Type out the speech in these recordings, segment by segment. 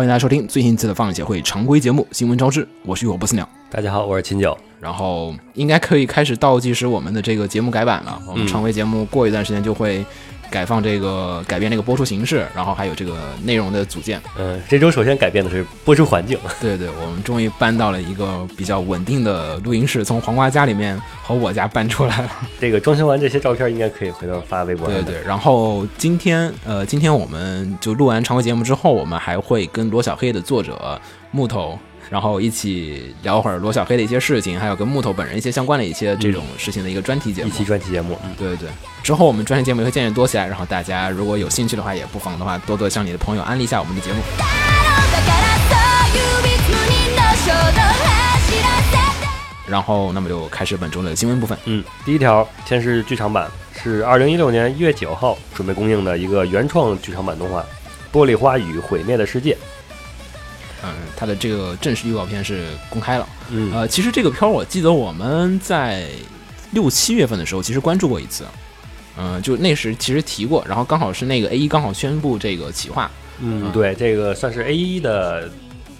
欢迎大家收听最新一期的放映协会常规节目《新闻招致》，我是雨火不死鸟。大家好，我是秦九。然后应该可以开始倒计时我们的这个节目改版了。我们常规节目过一段时间就会改放这个改变这个播出形式，然后还有这个内容的组建。嗯，这周首先改变的是播出环境。对对，我们终于搬到了一个比较稳定的录音室，从黄瓜家里面和我家搬出来了。这个装修完这些照片应该可以回头发微博。对对，然后今天呃，今天我们就录完常规节目之后，我们还会跟罗小黑的作者木头。然后一起聊会儿罗小黑的一些事情，还有跟木头本人一些相关的一些这种事情的一个专题节目。一期专题节目，嗯，对对对。之后我们专题节目也会渐渐多起来，然后大家如果有兴趣的话，也不妨的话多多向你的朋友安利一下我们的节目。然后，那么就开始本周的新闻部分。嗯，第一条先是剧场版，是二零一六年一月九号准备公映的一个原创剧场版动画《玻璃花与毁灭的世界》。嗯，它的这个正式预告片是公开了。嗯，呃，其实这个片儿我记得我们在六七月份的时候其实关注过一次，嗯，就那时其实提过，然后刚好是那个 A 一刚好宣布这个企划。嗯，对，这个算是 A 一的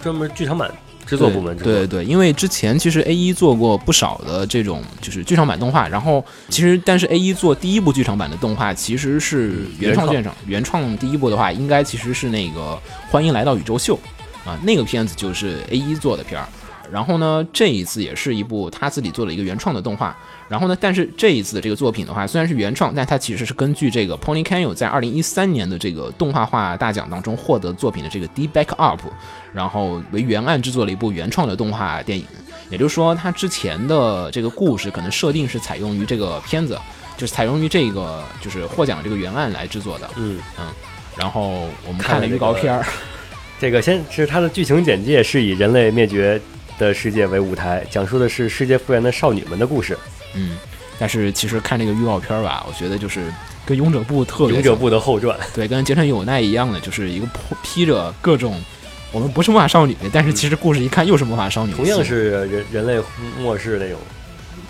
专门剧场版制作部门。对对对，因为之前其实 A 一做过不少的这种就是剧场版动画，然后其实但是 A 一做第一部剧场版的动画其实是原创剧场，原创第一部的话应该其实是那个欢迎来到宇宙秀。啊，那个片子就是 A 一做的片儿，然后呢，这一次也是一部他自己做了一个原创的动画，然后呢，但是这一次的这个作品的话，虽然是原创，但它其实是根据这个 Pony Canyon 在二零一三年的这个动画化大奖当中获得作品的这个 D Back Up，然后为原案制作了一部原创的动画电影，也就是说，它之前的这个故事可能设定是采用于这个片子，就是采用于这个就是获奖这个原案来制作的，嗯。嗯，然后我们看了预告片儿。这个先是它的剧情简介，是以人类灭绝的世界为舞台，讲述的是世界复原的少女们的故事。嗯，但是其实看这个预告片吧，我觉得就是跟《勇者部》特别，《勇者部》的后传，对，跟《结城有奈》一样的，就是一个披着各种我们不是魔法少女，但是其实故事一看又是魔法少女，同样是人人类末世那种，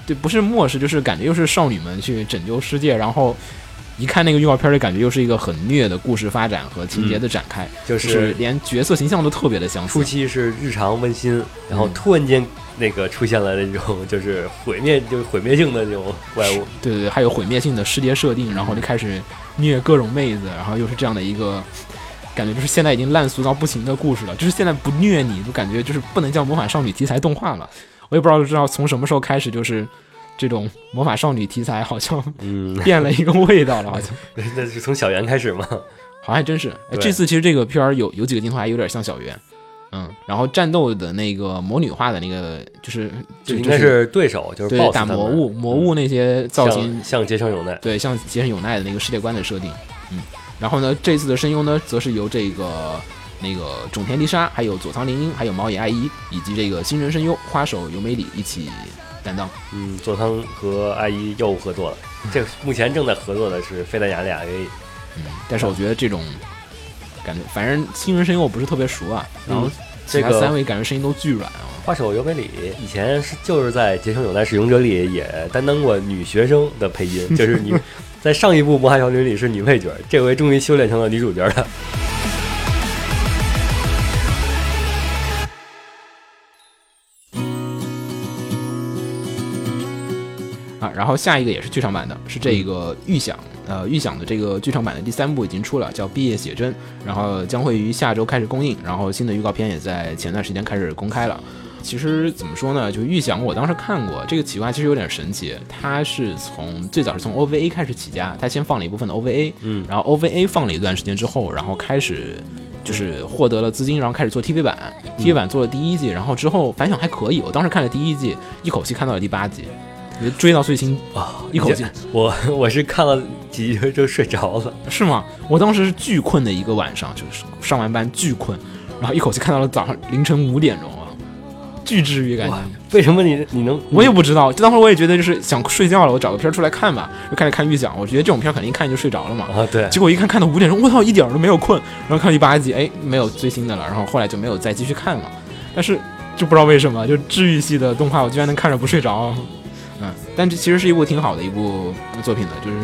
对，不是末世，就是感觉又是少女们去拯救世界，然后。一看那个预告片的感觉，又是一个很虐的故事发展和情节的展开，就是连角色形象都特别的相似。初期是日常温馨，然后突然间那个出现了那种就是毁灭，就是毁灭性的那种怪物。对对对，还有毁灭性的世界设定，然后就开始虐各种妹子，然后又是这样的一个感觉，就是现在已经烂俗到不行的故事了。就是现在不虐你，就感觉就是不能叫魔法少女题材动画了。我也不知道知道从什么时候开始，就是。这种魔法少女题材好像嗯。变了一个味道了，好像。那是从小圆开始吗？好像还真是。这次其实这个片儿有有几个镜头还有点像小圆，嗯，然后战斗的那个魔女化的那个就是就应该是对手，就是对打魔物魔物那些造型。像结城有奈，对像结城有奈的那个世界观的设定，嗯，然后呢这次的声优呢则是由这个那个种田梨沙，还有佐仓绫音，还有毛野爱衣以及这个新人声优花手由美里一起。担当，嗯，佐藤和阿姨又合作了。这目前正在合作的是费丹雅俩 A，嗯，但是我觉得这种感觉，反正新人声音我不是特别熟啊。然后这个三位感觉声音都巨软啊。画手尤美里以前是就是在《结成有奈使用者》里也担当过女学生的配音，就是你在上一部《魔法少女》里是女配角，这回终于修炼成了女主角了。然后下一个也是剧场版的，是这个预想，呃，预想的这个剧场版的第三部已经出了，叫《毕业写真》，然后将会于下周开始公映，然后新的预告片也在前段时间开始公开了。其实怎么说呢，就预想，我当时看过这个企划，其实有点神奇，它是从最早是从 OVA 开始起家，它先放了一部分的 OVA，嗯，然后 OVA 放了一段时间之后，然后开始就是获得了资金，然后开始做 TV 版，TV 版做了第一季，然后之后反响还可以，我当时看了第一季，一口气看到了第八季。追到最新啊，一口气，我我是看了几集就睡着了，是吗？我当时是巨困的一个晚上，就是上完班巨困，然后一口气看到了早上凌晨五点钟啊，巨治愈感觉。为什么你你能？我也不知道，就当时我也觉得就是想睡觉了，我找个片儿出来看吧，就开始看预讲。我觉得这种片肯定一看就睡着了嘛。啊，对。结果一看看到五点钟，我操，一点都没有困。然后看第八集，哎，没有最新的了。然后后来就没有再继续看了。但是就不知道为什么，就治愈系的动画，我居然能看着不睡着。嗯，但这其实是一部挺好的一部作品的，就是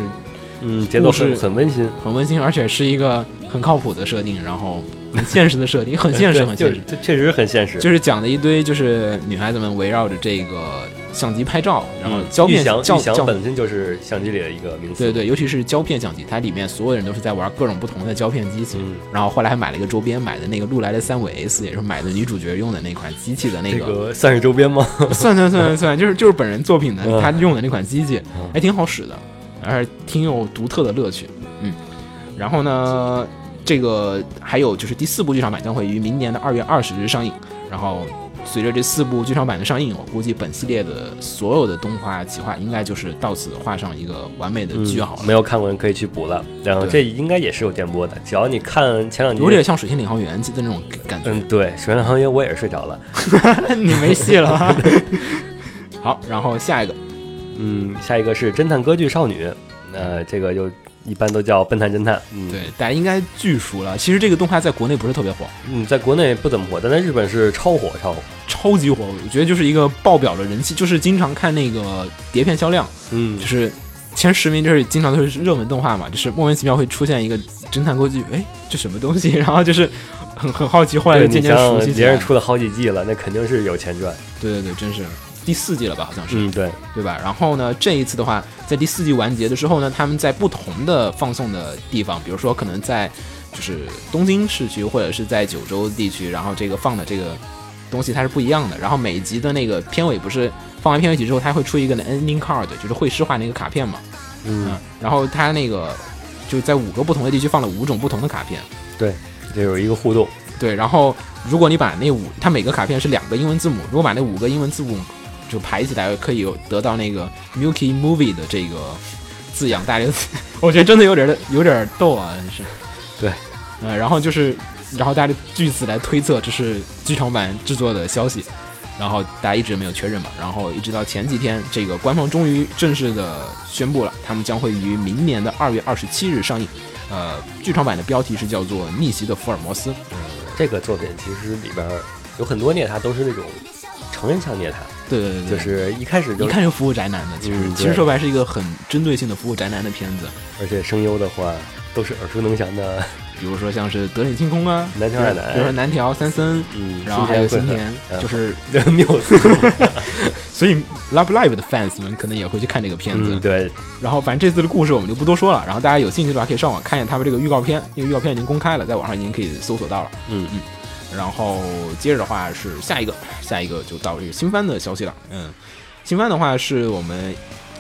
嗯，节奏是很温馨，很温馨，而且是一个很靠谱的设定，然后 很现实的设定，很现实，很现实，这确实很现实。就是讲的一堆就是女孩子们围绕着这个相机拍照，然后胶片相胶相本身就是相机里的一个名词。对对，尤其是胶片相机，它里面所有人都是在玩各种不同的胶片机器。然后后来还买了一个周边，买的那个禄来的三五 S，也是买的女主角用的那款机器的那个。算是周边吗？算算算算，就是就是本人作品的，他用的那款机器还挺好使的，而且挺有独特的乐趣。嗯，然后呢？这个还有就是第四部剧场版将会于明年的二月二十日上映，然后随着这四部剧场版的上映，我估计本系列的所有的动画企划应该就是到此画上一个完美的句号了。没有看过人可以去补了，然后这应该也是有电波的，只要你看前两集，有点像《水星领航员》的那种感觉。嗯，对，《水星领航员》我也是睡着了，你没戏了。好，然后下一个，嗯，下一个是侦探歌剧少女，那这个就。一般都叫笨蛋侦探，嗯，对，大家应该巨熟了。其实这个动画在国内不是特别火，嗯，在国内不怎么火，但在日本是超火，超火，超级火。我觉得就是一个爆表的人气，就是经常看那个碟片销量，嗯，就是前十名就是经常都是热门动画嘛，就是莫名其妙会出现一个侦探歌剧，哎，这什么东西？然后就是很很好奇，后来就渐渐熟悉。别人出了好几季了，那肯定是有钱赚。对对对，真是。第四季了吧，好像是，嗯，对，对吧？然后呢，这一次的话，在第四季完结的时候呢，他们在不同的放送的地方，比如说可能在就是东京市区或者是在九州地区，然后这个放的这个东西它是不一样的。然后每集的那个片尾不是放完片尾曲之后，它会出一个 ending card，就是会师画那个卡片嘛，嗯，然后它那个就在五个不同的地区放了五种不同的卡片，对，就有一个互动，对。然后如果你把那五，它每个卡片是两个英文字母，如果把那五个英文字母就排起来可以有得到那个 Milky Movie 的这个字样，大家 我觉得真的有点有点逗啊，真是。对，呃，然后就是，然后大家据此来推测这是剧场版制作的消息，然后大家一直没有确认嘛，然后一直到前几天，这个官方终于正式的宣布了，他们将会于明年的二月二十七日上映。呃，剧场版的标题是叫做《逆袭的福尔摩斯》。嗯，这个作品其实里边有很多孽它都是那种成人向孽他。对对对，就是一开始一看就服务宅男的，其实其实说白是一个很针对性的服务宅男的片子，而且声优的话都是耳熟能详的，比如说像是德里清空啊，南条爱乃，比如说南条三森，嗯，然后还有新田，就是 缪斯，所以 Love Live 的 fans 们可能也会去看这个片子，对，然后反正这次的故事我们就不多说了，然后大家有兴趣的话可以上网看一下他们这个预告片，因为预告片已经公开了，在网上已经可以搜索到了，嗯。嗯。然后接着的话是下一个，下一个就到这个新番的消息了。嗯，新番的话是我们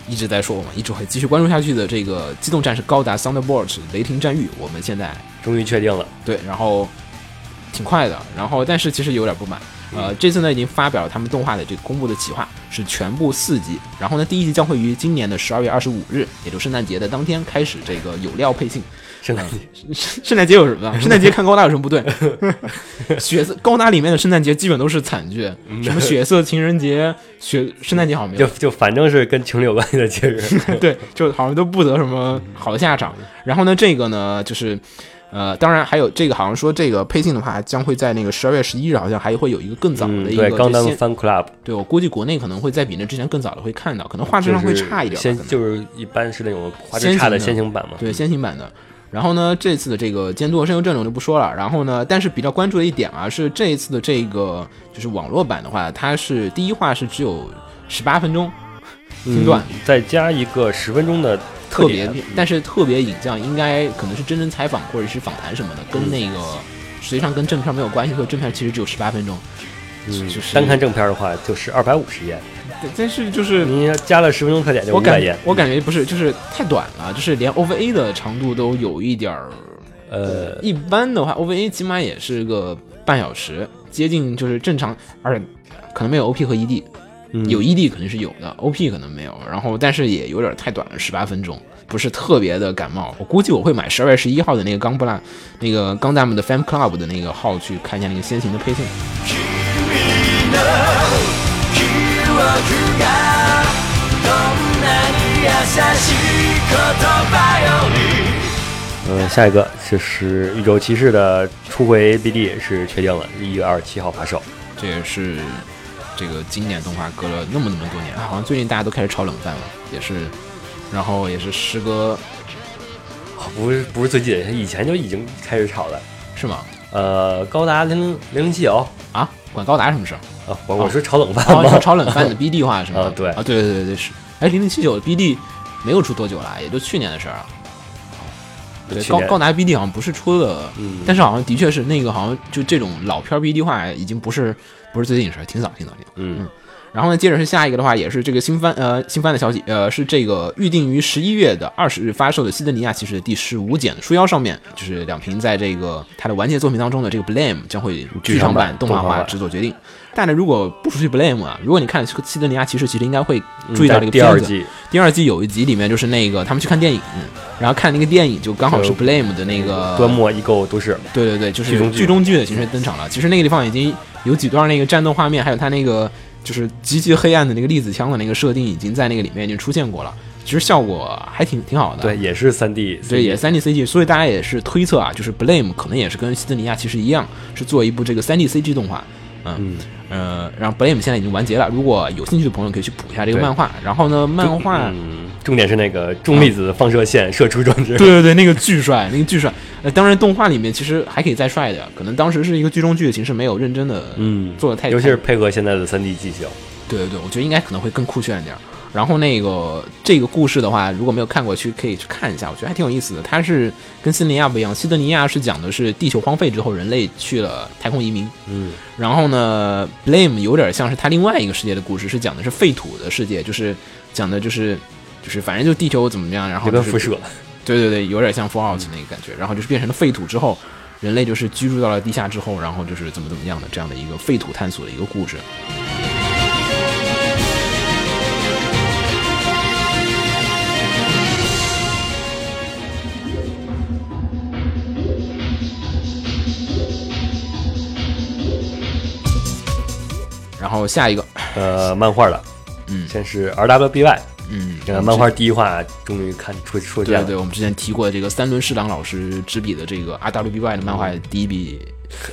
一直在说，我们一直会继续关注下去的这个《机动战士高达 Thunderbolt》雷霆战域，我们现在终于确定了。对，然后挺快的，然后但是其实有点不满。呃，这次呢已经发表了他们动画的这个公布的企划，是全部四集。然后呢，第一集将会于今年的十二月二十五日，也就圣诞节的当天开始这个有料配信。圣诞节，圣诞节有什么？圣诞节看高达有什么不对？血色高达里面的圣诞节基本都是惨剧，什么血色情人节、血圣诞节好像没有，就就反正是跟情侣有关系的节日，对，就好像都不得什么好的下场。然后呢，这个呢就是。呃，当然还有这个，好像说这个配信的话，将会在那个十二月十一日，好像还会有一个更早的一个。对，刚当 Fan Club。对我估计国内可能会在比那之前更早的会看到，可能画质上会差一点。先就是一般是那种画质差的先行版嘛。对，先行版的。然后呢，这次的这个监督和声优阵容就不说了。然后呢，但是比较关注的一点啊，是这一次的这个就是网络版的话，它是第一话是只有十八分钟，挺短，再加一个十分钟的。特别，但是特别影像应该可能是真人采访或者是访谈什么的，跟那个实际上跟正片没有关系。所以正片其实只有十八分钟，嗯，就是单看正片的话就是二百五十页。对，但是就是你加了十分钟特点就五百页。我感觉不是，就是太短了，就是连 OVA 的长度都有一点儿，呃，一般的话 OVA 起码也是个半小时，接近就是正常，而且可能没有 OP 和 ED。嗯有 ED 肯定是有的，OP 可能没有，然后但是也有点太短了，十八分钟，不是特别的感冒。我估计我会买十二月十一号的那个钢布拉，那个钢弹们的 Fan Club 的那个号去看一下那个先行的配信。嗯，下一个就是宇宙骑士的初回 BD 是确定了，一月二十七号发售，这也是。这个经典动画隔了那么那么多年，好像最近大家都开始炒冷饭了，也是，然后也是师哥，不是不是最近，以前就已经开始炒了，是吗？呃，高达零零零零七九啊，管高达什么事儿？啊，我我说炒冷饭哦，吗？是炒冷饭的 BD 化是吗？啊对啊，对对对对是。哎，零零七九 BD 没有出多久了，也就去年的事儿啊。对，高高达 BD 好像不是出的，嗯但是好像的确是那个好像就这种老片儿 BD 化已经不是不是最近的事儿，挺早挺早挺早。嗯然后呢，接着是下一个的话，也是这个新番呃新番的消息，呃是这个预定于十一月的二十日发售的《西德尼亚骑士》的第十五卷书腰上面，就是两瓶在这个他的完结作品当中的这个 Blame 将会剧场版动画化制作决定。但是如果不熟悉 Blame 啊，如果你看这个《西德尼亚骑士》，其实应该会注意到这个嗯第。二季第二季有一集里面就是那个他们去看电影，然后看那个电影就刚好是 Blame 的那个端末异构都是，对对对，就是剧中剧的形式登场了。其实那个地方已经有几段那个战斗画面，还有他那个就是极其黑暗的那个粒子枪的那个设定，已经在那个里面已经出现过了。其实效果还挺挺好的。对，也是三 D，对，也三 D CG，所以大家也是推测啊，就是 Blame 可能也是跟西德尼亚其实一样，是做一部这个三 D CG 动画。嗯嗯，呃，然后 Blame 现在已经完结了，如果有兴趣的朋友可以去补一下这个漫画。然后呢，漫画嗯，重点是那个重粒子放射线射出装置，对对对，那个巨帅，那个巨帅。呃，当然动画里面其实还可以再帅点，可能当时是一个剧中剧的形式，没有认真的嗯，做的太，尤其是配合现在的三 D 技巧，对对对，我觉得应该可能会更酷炫一点。然后那个这个故事的话，如果没有看过去，可以去看一下，我觉得还挺有意思的。它是跟西德尼亚不一样，西德尼亚是讲的是地球荒废之后，人类去了太空移民。嗯然后呢，Blame 有点像是它另外一个世界的故事，是讲的是废土的世界，就是讲的就是就是反正就地球怎么样，然后就是辐射，对对对，有点像 Fallout 那个感觉。然后就是变成了废土之后，人类就是居住到了地下之后，然后就是怎么怎么样的这样的一个废土探索的一个故事。然后下一个，呃，漫画的，嗯先是 RWBY，嗯，这个漫画第一话终于看出出现了，对对，我们之前提过这个三轮侍郎老师执笔的这个 RWBY 的漫画第一笔，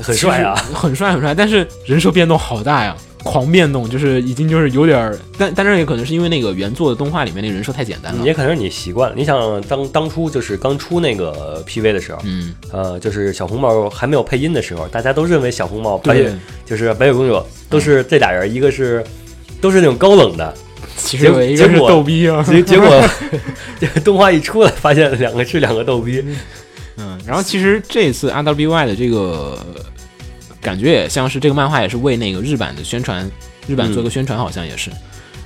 很帅啊，很帅很帅，但是人设变动好大呀，狂变动，就是已经就是有点儿，但但是也可能是因为那个原作的动画里面那个人设太简单了，也可能是你习惯了。你想当当初就是刚出那个 PV 的时候，嗯，呃，就是小红帽还没有配音的时候，大家都认为小红帽白雪，就是白雪公主都是这俩人，一个是都是那种高冷的，其实有一个是逗逼啊，结结果 这个动画一出来，发现两个是两个逗逼，嗯，然后其实这次 RWBY 的这个感觉也像是这个漫画也是为那个日版的宣传，日版做个宣传好像也是。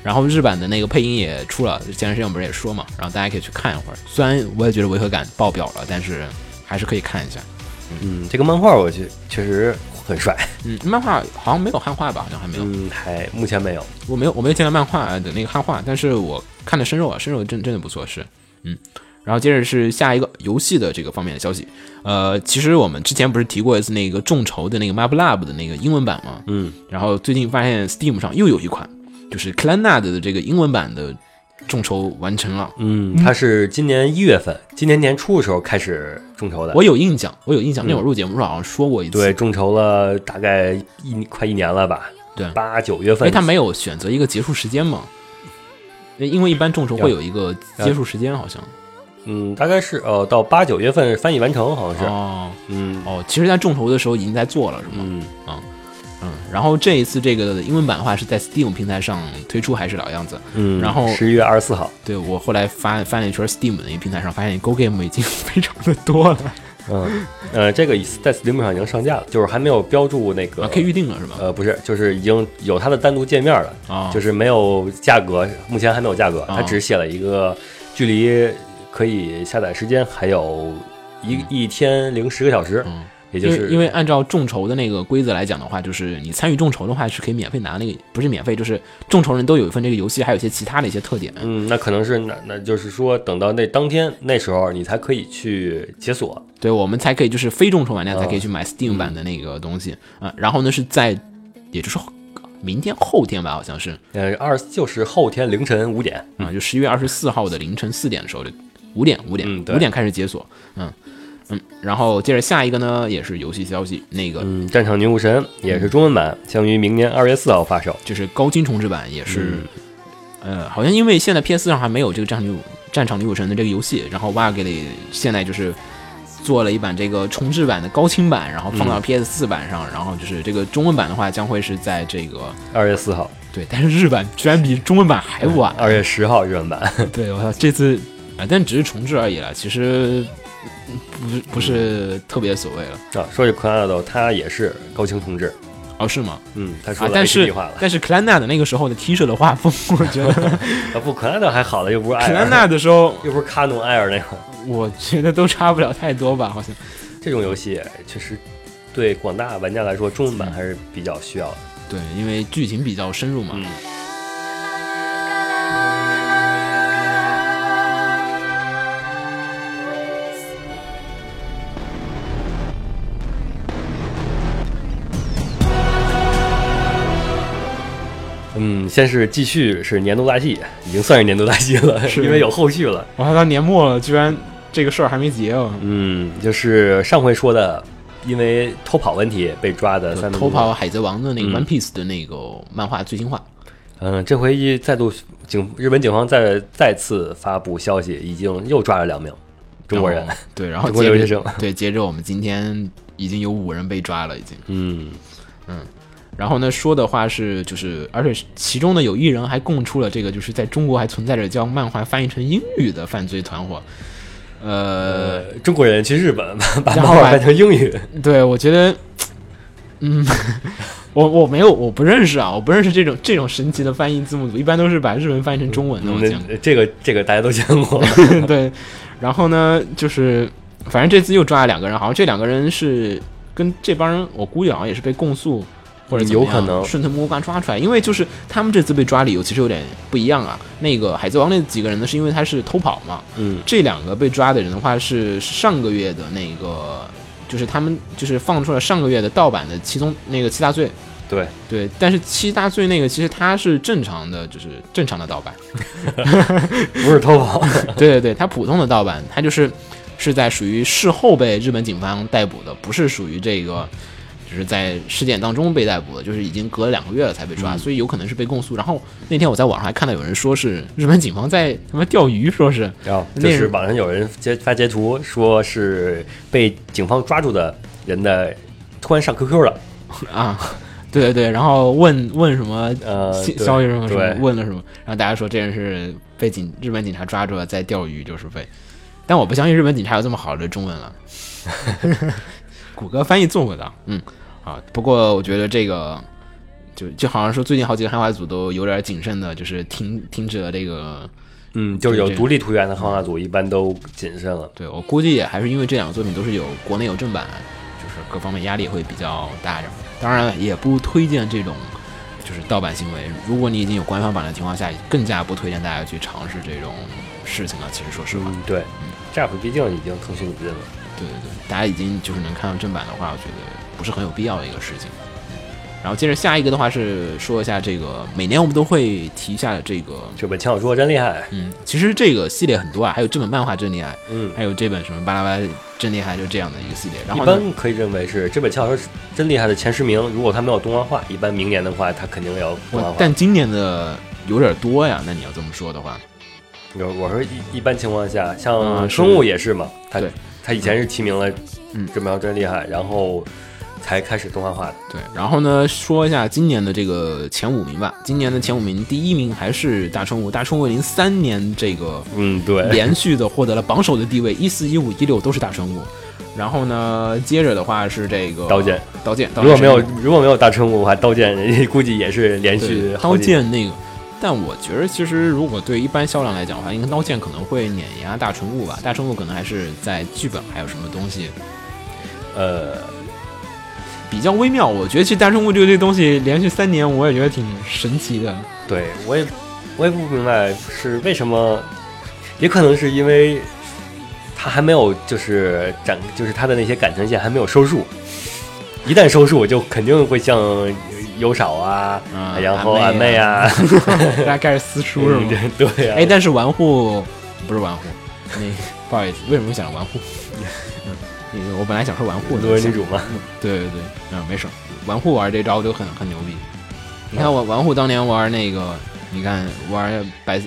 然后日版的那个配音也出了，前段时间我们不是也说嘛，然后大家可以去看一会儿。虽然我也觉得违和感爆表了，但是还是可以看一下。嗯，这个漫画我觉确实很帅，嗯，漫画好像没有汉化吧？好像还没有，嗯，还目前没有，我没有我没有见到漫画的那个汉化，但是我看的生肉啊，生肉真真的不错，是嗯。然后接着是下一个游戏的这个方面的消息，呃，其实我们之前不是提过一次那个众筹的那个 Map Lab 的那个英文版吗？嗯，然后最近发现 Steam 上又有一款，就是 Clannad 的这个英文版的众筹完成了。嗯，它是今年一月份，今年年初的时候开始众筹的，我有印象，我有印象，嗯。那会儿录节目的时候好像说过一次。对，众筹了大概一快一年了吧，对。八九月份，因为他没有选择一个结束时间嘛，因为一般众筹会有一个结束时间，好像。嗯，大概是呃到八九月份翻译完成，好像是，哦。嗯。哦，其实，在众筹的时候已经在做了，是吗？嗯。嗯，然后这一次这个英文版的话是在 Steam 平台上推出，还是老样子。嗯，然后十一月二十四号，对我后来翻翻了一圈 Steam 的那个平台上，发现 Go Game 已经非常的多了嗯呃，这个在 Steam 上已经上架了，就是还没有标注那个，啊，可以预定了是吧？呃，不是，就是已经有它的单独界面了，啊，就是没有价格，目前还没有价格，它哦只写了一个距离可以下载时间还有一一天零十个小时，嗯。也就是因为因为按照众筹的那个规则来讲的话，就是你参与众筹的话是可以免费拿那个，不是免费，就是众筹人都有一份这个游戏，还有一些其他的一些特点。嗯，那可能是那那就是说，等到那当天那时候，你才可以去解锁。对我们才可以就是非众筹玩家才可以哦去买 Steam 版的那个东西啊、然后呢是在，也就是后明天后天吧，好像是呃，二就是后天凌晨五点。啊、就十一月二十四号的凌晨四点的时候，就五点五点五点开始解锁，嗯嗯，然后接着下一个呢也是游戏消息，那个嗯，战场女武神也是中文版，将于明年二月四号发售。就是高清重置版，也是、嗯呃，好像因为现在 PS 上还没有这个战场女武战场女武神的这个游戏，然后 g l y 现在就是做了一版这个重制版的高清版，然后放到嗯 PS 四版上，然后就是这个中文版的话将会是在这个二月四号，对，但是日版居然比中文版还晚，二月十号日文版。对我操，这次啊，但只是重置而已了，其实嗯不是不是特别所谓了。啊，说起 a n a d 它也是高清同志，哦，是吗？嗯，他说啊，但是。但是克兰纳的那个时候的 T 恤的画风，我觉得 啊不 a n a 还好了，又不是艾克兰尔，纳的时候，又不是卡农艾尔那个。我觉得都差不了太多吧，好像。这种游戏确实对广大玩家来说，中文版还是比较需要的。对，因为剧情比较深入嘛。嗯，先是继续是年度大戏，已经算是年度大戏了，是因为有后续了。我看到年末了，居然这个事儿还没结啊！嗯，就是上回说的，因为偷跑问题被抓的三偷跑《海贼王》的那个嗯 One Piece 的那个漫画最新话，嗯，这回一再度警日本警方再再次发布消息，已经又抓了两名中国人对，然后留学生。对，接着我们今天已经有五人被抓了，已经。嗯嗯，然后呢，说的话是就是，而且其中呢有一人还供出了这个，就是在中国还存在着将漫画翻译成英语的犯罪团伙。呃，呃，中国人去日本把漫画翻成英语，对，我觉得，嗯，我我没有，我不认识啊，我不认识这种这种神奇的翻译字幕组，一般都是把日文翻译成中文的。我嗯见过。那这个这个大家都见过。对，然后呢，就是反正这次又抓了两个人，好像这两个人是跟这帮人，我估计好像也是被供诉或者有可能顺藤摸瓜抓出来，因为就是他们这次被抓理由其实有点不一样啊。那个海贼王那几个人呢，是因为他是偷跑嘛，嗯这两个被抓的人的话是上个月的那个。就是他们就是放出了上个月的盗版的七宗那个七大罪，对，对，但是七大罪那个其实他是正常的，就是正常的盗版，不是偷跑。对对对，它普通的盗版，他就是是在属于事后被日本警方逮捕的，不是属于这个，就是在事件当中被逮捕的，就是已经隔了两个月了才被抓，所以有可能是被供诉。然后那天我在网上还看到有人说是日本警方在什么钓鱼，说是就是网上有人截发截图，说是被警方抓住的人的突然上 QQ 了，啊。对对对，然后问问什么呃，消消息什么什么，问了什么，然后大家说这人是被警日本警察抓住了，在钓鱼，就是被。但我不相信日本警察有这么好的中文了。谷歌翻译做过的，嗯，啊，不过我觉得这个就就好像说最近好几个汉化组都有点谨慎的，就是停停止了这个。嗯，就是有独立图源的汉化组一般都谨慎了。对我估计也还是因为这两个作品都是有国内有正版，就是各方面压力会比较大点。当然了，也不推荐这种就是盗版行为。如果你已经有官方版的情况下，更加不推荐大家去尝试这种事情了。其实说实话，嗯，对，Jeff 毕竟已经腾讯引进了。对对对，大家已经就是能看到正版的话，我觉得不是很有必要的一个事情。然后接着下一个的话是说一下这个，每年我们都会提一下这个，这本轻小说真厉害。嗯，其实这个系列很多啊，还有这本漫画真厉害，嗯，还有这本什么巴拉巴拉真厉害，就这样的一个系列。然一后一，般可以认为是这本轻小说是真厉害的前十名。如果它没有动画化，一般明年的话，它肯定要动画化。但今年的有点多呀，那你要这么说的话，我我说一一般情况下，嗯像生物也是嘛，他对他以前是提名了，嗯这本真厉害，然后才开始动画化的。对。然后呢，说一下今年的这个前五名吧。今年的前五名，第一名还是大春物，大春雾零三年这个嗯，对，连续的获得了榜首的地位，一四一五一六都是大春物。然后呢，接着的话是这个刀剑，刀剑，刀如果没有如果没有大春物的话，刀剑人家估计也是连续刀剑那个。但我觉得，其实如果对一般销量来讲的话，应该刀剑可能会碾压大春物吧。大春物可能还是在剧本还有什么东西呃，比较微妙。我觉得其实大生物这个这东西连续三年，我也觉得挺神奇的。对我也我也不明白是为什么，也可能是因为他还没有就是展，就是他的那些感情线还没有收束，一旦收束就肯定会像优少啊，嗯然后俺俺妹啊，大家开始撕书是吗？嗯对呀、哎，但是玩户不是玩户，你不好意思，为什么想玩户？我本来想说玩户的，作为女主嘛，对对对，嗯，没事儿，玩户玩这招就很很牛逼。你看我玩户当年玩那个，你看玩白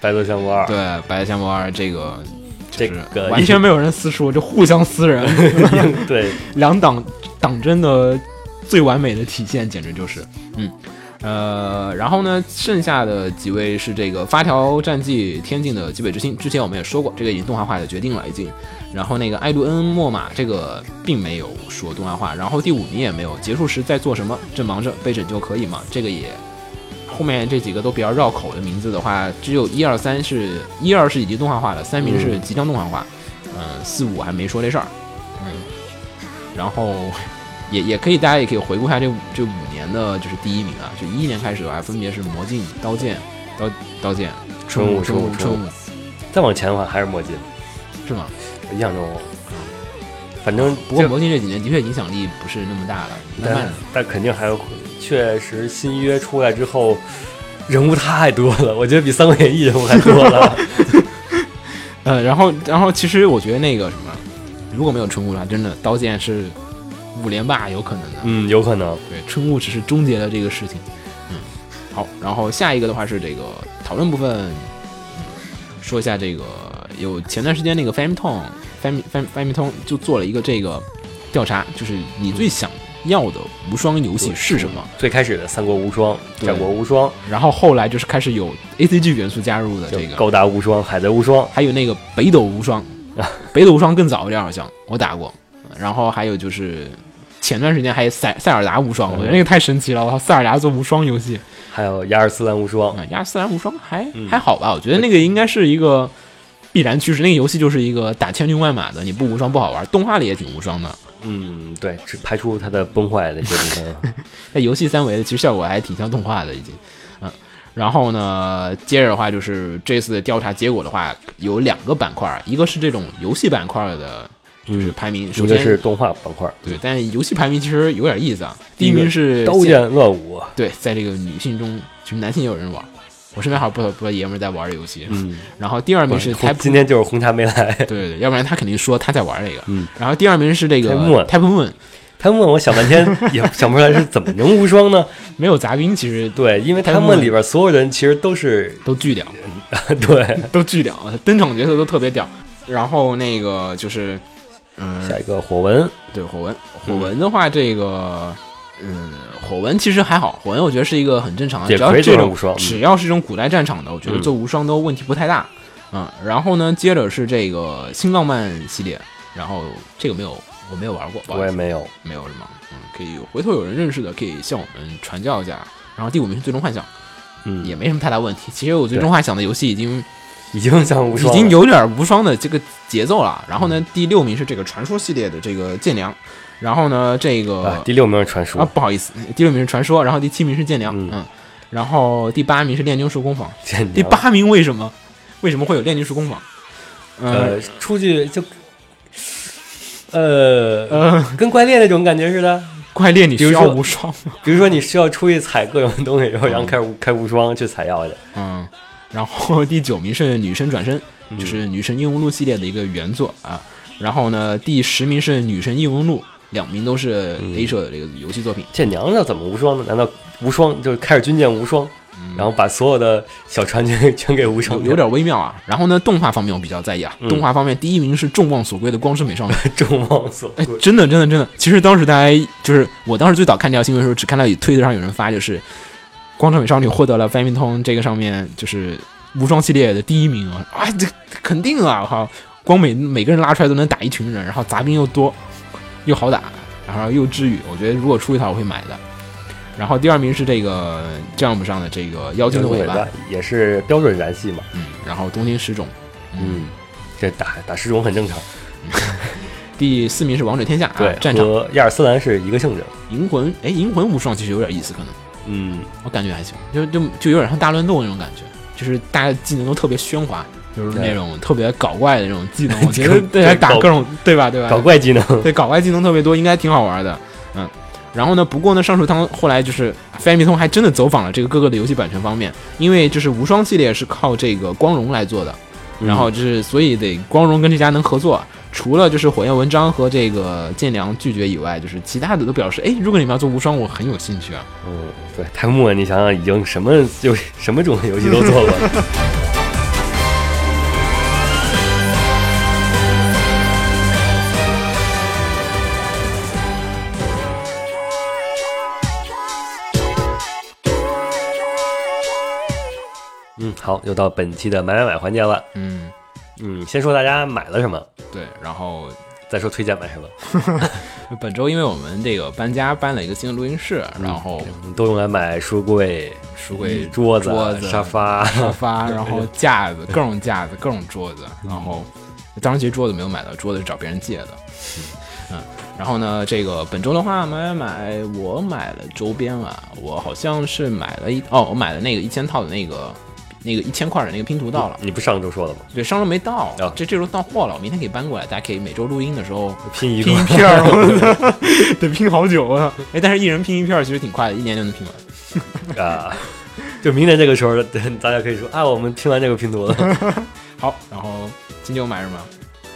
白色相簿二，对白香波二这个，这就是个完全没有人私说，就互相私人 对，两党党争的最完美的体现，简直就是，嗯。呃，然后呢，剩下的几位是这个发条战记天境的极北之星，之前我们也说过，这个已经动画化的决定了已经。然后那个艾杜恩莫玛这个并没有说动画化，然后第五名也没有。结束时在做什么？正忙着被拯救可以吗？这个也后面这几个都比较绕口的名字的话，只有一二三是一二是已经动画化了，三名是即将动画化，嗯、四五还没说这事儿，嗯，然后 也也可以大家也可以回顾一下这五这五年的就是第一名啊，就一一年开始的话，分别是魔镜、刀剑、刀刀剑、春雾、春雾春雾，再往前的话还是魔镜，是吗？我印象中，反正不过这魔镜这几年的确影响力不是那么大了，慢慢但的。但肯定还有，确实新约出来之后，人物太多了，我觉得比《三国演义》人物还多了。呃，然后然后其实我觉得那个什么，如果没有春雾的话，真的刀剑是五连霸有可能的。嗯，有可能。对，春雾只是终结了这个事情。嗯，好，然后下一个的话是这个讨论部分，嗯，说一下这个有前段时间那个 Famicom Fam Fam Famicom 就做了一个这个调查，就是你最想要的无双游戏是什么？最开始的《三国无双》《战国无双》然后后来就是开始有 A C G 元素加入的这个，高达无双》《海贼无双》还有那个北斗无双，北斗无双更早一点好像我打过，然后还有就是。前段时间还有塞塞尔达无双，我觉得那个太神奇了！我操，塞尔达做无双游戏，还有《亚尔斯兰无双》。亚尔斯兰无双还、嗯还好吧？我觉得那个应该是一个必然趋势。那个游戏就是一个打千军万马的，你不无双不好玩。动画里也挺无双的，嗯，对，只排除它的崩坏的这部分。那游戏三维的，其实效果还挺像动画的已经。嗯，然后呢，接着的话就是这次的调查结果的话，有两个板块，一个是这种游戏板块的，就是排名。首先是动画板块，对，但游戏排名其实有点意思啊。第一名是刀剑乱舞。对，在这个女性中，其实男性也有人玩。我身边好像不少不少爷们在玩这游戏。嗯，然后第二名是红 Type 今天就是红茶没来。对对对，要不然他肯定说他在玩这个。嗯，然后第二名是这个 Type Moon 他问我想半天也想不出来是怎么能无双呢？没有杂兵，其实对，因为他 Moon 们里边所有人其实都是都巨屌，对。都巨屌，登场角色都特别屌。然后那个就是，嗯，下一个火纹，对火纹，火纹的话，这个。嗯，火纹其实还好，火纹我觉得是一个很正常的，只要这种只要是这种古代战场的，我觉得嗯做无双都问题不太大。嗯，然后呢，接着是这个新浪漫系列，然后这个没有，我没有玩过，我也没有。没有什么？嗯，可以回头有人认识的可以向我们传教一下。然后第五名是最终幻想，嗯，也没什么太大问题。其实我最终幻想的游戏已经 已经像无已经有点无双的这个节奏了。然后呢，第六名是这个传说系列的这个剑良。然后呢，这个啊，第六名是传说，啊不好意思，第六名是传说，然后第七名是剑良，嗯嗯，然后第八名是炼金术工坊。剑第八名为什么？为什么会有炼金术工坊？呃呃，出去就呃呃，跟怪猎那种感觉似的。怪猎你需要无双吗？比如说你需要出去采各种东西，然后然后开始无开无双去采药去，嗯，然后第九名是女神转身，嗯就是女神异闻录系列的一个原作啊。然后呢，第十名是女神异闻录，两名都是嗯 A 社的这个游戏作品。这娘要怎么无双呢？难道无双就是开始军舰无双，然后把所有的小船 全全给无双？有有点微妙啊。然后呢，动画方面我比较在意啊。嗯动画方面，第一名是众望所归的光之美少女。众望所哎归，。真的，真的，真的。其实当时大家就是我当时最早看这条新闻的时候，只看到推特上有人发，就是光之美少女获得了翻米通这个上面就是无双系列的第一名啊！啊，这肯定啊！我靠，光每每个人拉出来都能打一群人，然后杂兵又多，又好打，然后又治愈。我觉得如果出一套我会买的。然后第二名是这个 Jump 上的这个妖精的尾巴，也是标准燃系嘛，嗯，然后东京十种，嗯，这打打十种很正常。第四名是王者天下，对啊，，战场和亚尔斯兰是一个性质。银魂，哎，银魂无双其实有点意思，可能。嗯，我感觉还行，就就就有点像大乱斗那种感觉，就是大家技能都特别喧哗，就是那种特别搞怪的那种技能，我觉得对还打各种对吧对吧？搞怪技能，对搞怪技能特别多，应该挺好玩的，嗯。然后呢，不过呢，上述汤后来就是 Famicom 还真的走访了这个各个的游戏版权方面，因为就是无双系列是靠这个光荣来做的，然后就是所以得光荣跟这家能合作。除了就是火焰文章和这个剑良拒绝以外，就是其他的都表示，哎，如果你们要做无双，我很有兴趣啊。嗯，对，太木了，你想想，已经什么就什么种游戏都做过了。好，又到本期的买买买环节了。嗯，嗯，先说大家买了什么，对，然后再说推荐买什么。本周因为我们这个搬家搬了一个新的录音室，然后嗯都用来买书柜、书柜、桌子、桌子沙发。沙发，然后架子，各种架子，各种桌子，然后当时其实桌子没有买到，桌子是找别人借的。嗯，然后呢，这个本周的话买买买，我买了周边啊，我好像是买了一哦，我买了那个一千套的那个那个一千块的那个拼图到了，你不上周说了吗？对，上周没到哦，这这周到货了，我明天可以搬过来，大家可以每周录音的时候拼一个拼一片儿 得拼好久啊！哎，但是一人拼一片儿其实挺快的，一年就能拼完。啊！就明年这个时候，大家可以说啊，我们拼完这个拼图了。好，然后今天我买什么？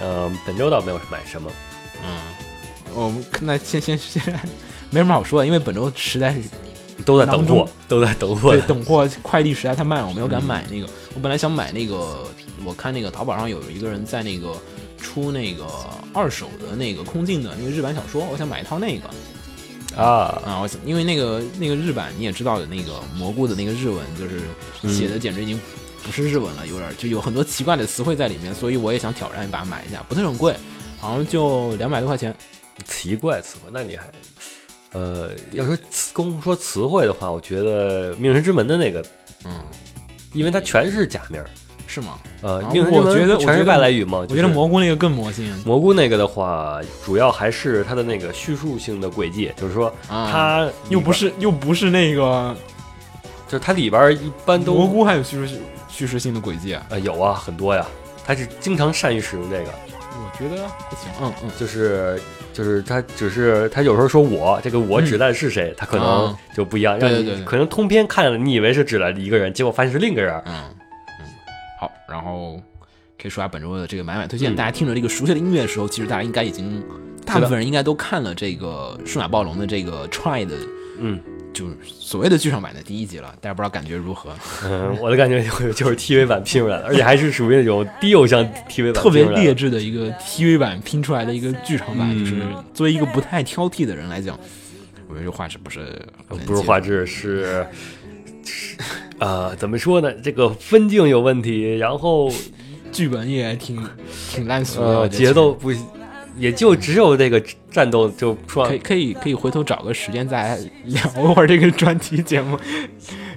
嗯，本周倒没有买什么。嗯，我们那先先先，没什么好说的，因为本周实在是都在等货，都在等货对。等货快递实在太慢了，我没有敢买那个。我本来想买那个，我看那个淘宝上有一个人在那个出那个二手的那个空镜的那个日版小说，我想买一套那个啊，啊。我想，因为那个那个日版你也知道的那个蘑菇的那个日文，就是写的简直已经不是日文了，有点就有很多奇怪的词汇在里面，所以我也想挑战一把买一下，不是很贵，好像就两百多块钱。奇怪词汇，那你还，呃，要说词公说词汇的话，我觉得《命运之门》的那个，嗯，因为它全是假名，是吗？呃，啊《命神之门我觉得》全是外来语嘛。我觉得蘑菇那个更魔性。蘑菇那个的话，主要还是它的那个叙述性的轨迹，就是说啊，它又不是又不是那个就是它里边一般都蘑菇还有叙述叙事性的轨迹啊，呃有啊很多呀，它是经常善于使用这个，我觉得还行。嗯嗯，就是就是他只是他有时候说我这个我指代的是谁，他可能啊就不一样，让你对对对对可能通篇看了你以为是指代一个人，结果发现是另一个人。嗯嗯，好，然后可以说下本周的这个买买推荐。嗯大家听着这个熟悉的音乐的时候，其实大家应该已经大部分人应该都看了这个数码暴龙的这个 Try 的，嗯就是所谓的剧场版的第一集了。大家不知道感觉如何？嗯，我的感觉就是就是 TV 版拼出来的，而且还是属于那种低偶像 TV 版 特别劣质的一个 TV 版拼出来的一个剧场版，嗯就是作为一个不太挑剔的人来讲，我觉得这画质不是不是画质是。是呃，怎么说呢？这个分镜有问题，然后剧本也挺挺烂俗的，节奏不，也就只有这个战斗就说可以可以可以回头找个时间再聊会儿这个专题节目，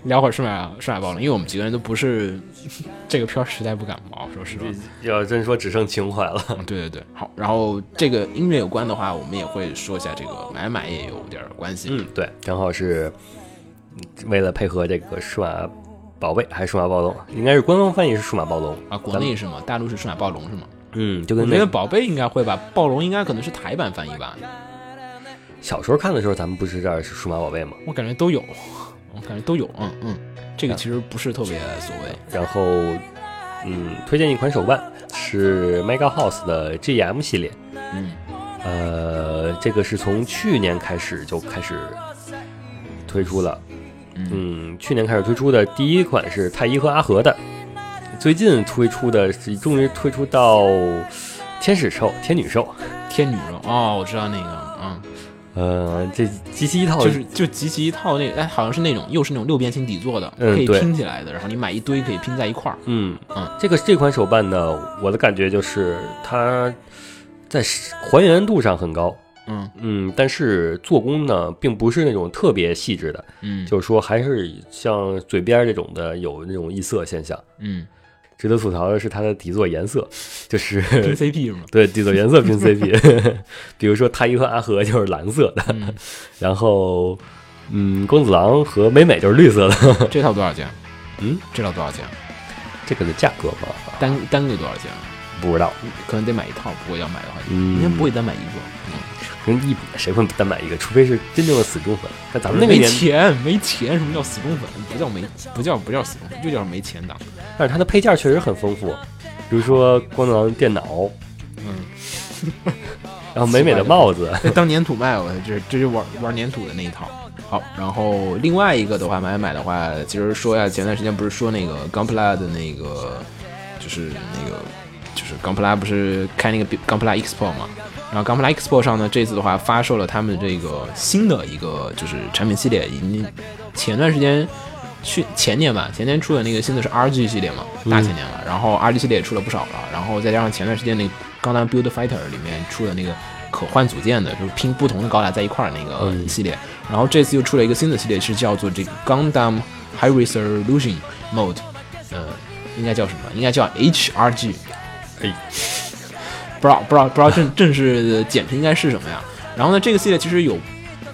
聊会儿数码数码暴龙，因为我们几个人都不是这个片儿实在不感冒，说实话。要真说只剩情怀了。嗯，对对对，好，然后这个音乐有关的话，我们也会说一下这个买买也有点儿关系。嗯，对，正好是为了配合这个数码宝贝还是数码暴龙，应该是官方翻译是数码暴龙啊，国内是吗？大陆是数码暴龙是吗？嗯，就我觉得跟那宝贝应该会吧，暴龙应该可能是台版翻译吧，小时候看的时候，咱们不是这儿是数码宝贝吗？我感觉都有，我感觉都有，嗯嗯，这个其实不是特别所谓。然后，嗯，推荐一款手办是 Mega House 的 GM 系列，嗯呃，这个是从去年开始就开始推出了，嗯嗯，去年开始推出的第一款是太一和阿和的，最近推出的是终于推出到天使兽、天女兽，天女兽。哦，我知道那个，嗯。呃，这集齐一套就是就集齐一套那个，哎，好像是那种又是那种六边形底座的，可以拼起来的，然后你买一堆可以拼在一块儿。嗯。嗯，这个这款手办呢，我的感觉就是它在还原度上很高，嗯。嗯，但是做工呢，并不是那种特别细致的，嗯，就是说还是像嘴边儿这种的有那种异色现象。嗯值得吐槽的是它的底座颜色，就是 拼 CP 是吗？对底座颜色拼 CP，比如说太一和阿和就是蓝色的，嗯，然后嗯，公子郎和美美就是绿色的。这 套多少钱？嗯，这套多少钱？这个的价格吧，单单个多少钱？不知道，可能得买一套，不过要买的话，嗯应该不会单买一个。嗯，跟一比谁会单买一个？除非是真正的死忠粉。但咱们那个没，钱，没钱，什么叫死忠粉？不叫没，不叫不叫死忠粉，就叫没钱党。但是它的配件确实很丰富，比如说光子郎电脑，嗯，然后美美的帽子，当粘土卖，我这这就玩玩粘土的那一套。好，然后另外一个的话，买买的话，其实说呀，前段时间不是说那个 Gunpla 的那个，就是那个，就是 Gunpla 不是开那个 Gunpla Expo 嘛？然后 Gunpla Expo 上呢，这次的话发售了他们这个新的一个就是产品系列，已经前段时间去前年吧，前年出的那个新的是 RG 系列嘛，大前年了。然后 RG 系列也出了不少了，然后再加上前段时间那《钢弹 Build Fighter》里面出的那个可换组件的，就是拼不同的高达在一块儿那个系列。然后这次又出了一个新的系列，是叫做这个《钢弹 High Resolution Mode》，呃，应该叫什么？应该叫 HRG。哎，不知道不知道不知道正正式的简称应该是什么呀？然后呢，这个系列其实有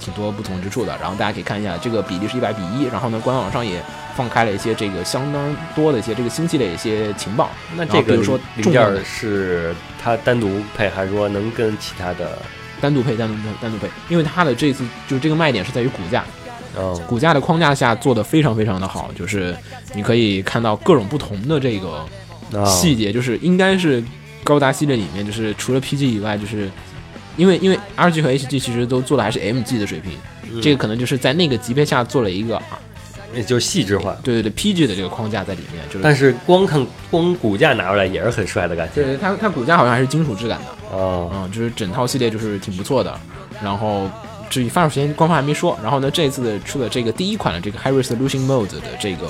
挺多不同之处的。然后大家可以看一下，这个比例是一百比一。然后呢，官网上也放开了一些这个相当多的一些这个新系列一些情报。那这个比如说零件是它单独配，还是说能跟其他的单独配、单独配、单独配？因为它的这次就是这个卖点是在于骨架，嗯骨架的框架下做的非常非常的好，就是你可以看到各种不同的这个啊细节，就是应该是高达系列里面，就是除了 PG 以外，就是因为因为 RG 和 HG 其实都做的还是 MG 的水平，这个可能就是在那个级别下做了一个啊，也就是细致化。对对对 PG 的这个框架在里面，就是但是光看光骨架拿出来也是很帅的感觉对它它骨架好像还是金属质感的，啊。嗯，就是整套系列就是挺不错的。然后至于发售时间，官方还没说。然后呢，这次的出的这个第一款的这个 High Resolution Mode 的这个，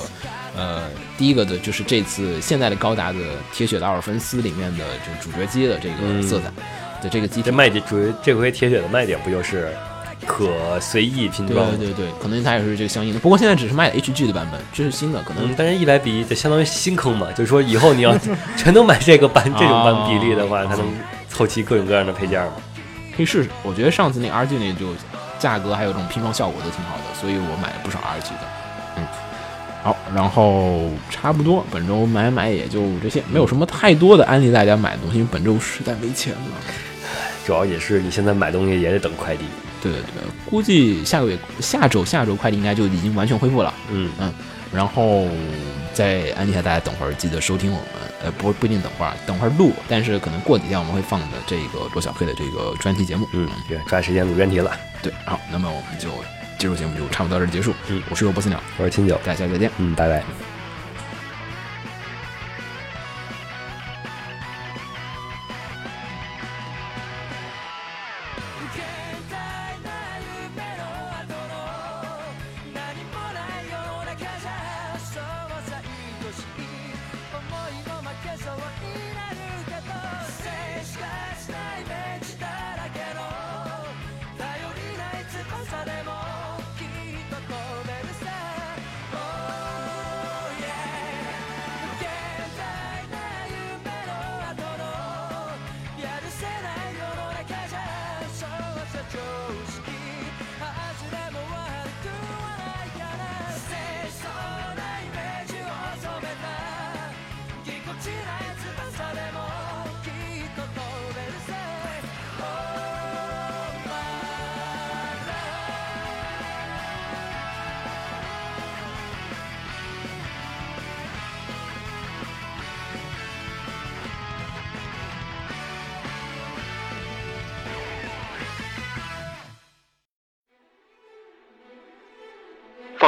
呃，第一个的就是这次现在的高达的铁血的阿尔芬斯里面的就是主角机的这个色彩的这个机体这。卖点主要这回铁血的卖点不就是可随意拼装吗？对对对，可能它也是这个相应的。不过现在只是卖的 HG 的版本，这是新的，可能嗯，但是一百比一就相当于新坑嘛，就是说以后你要 全都买这个版这种版比例的话，哦它能凑齐各种各样的配件嘛。可以试试。我觉得上次那 RG 那就价格还有这种拼装效果都挺好的，所以我买了不少 RG 的。嗯，好，然后差不多本周买买也就这些，没有什么太多的安利大家买的东西，因为本周实在没钱了。主要也是你现在买东西也得等快递。对对对，估计下个月、下周、下周快递应该就已经完全恢复了。嗯嗯，然后再安利一下大家，等会儿记得收听我们，呃，不不一定等会儿，等会儿录，但是可能过几天我们会放的这个罗小黑的这个专题节目。嗯，对，抓时间录专题了。对，好，那么我们就这期节目就差不多到这儿结束。嗯我是罗波斯鸟，我是青九，大家下期再见。嗯，拜拜。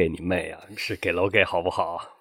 给你妹啊！是给楼给好不好？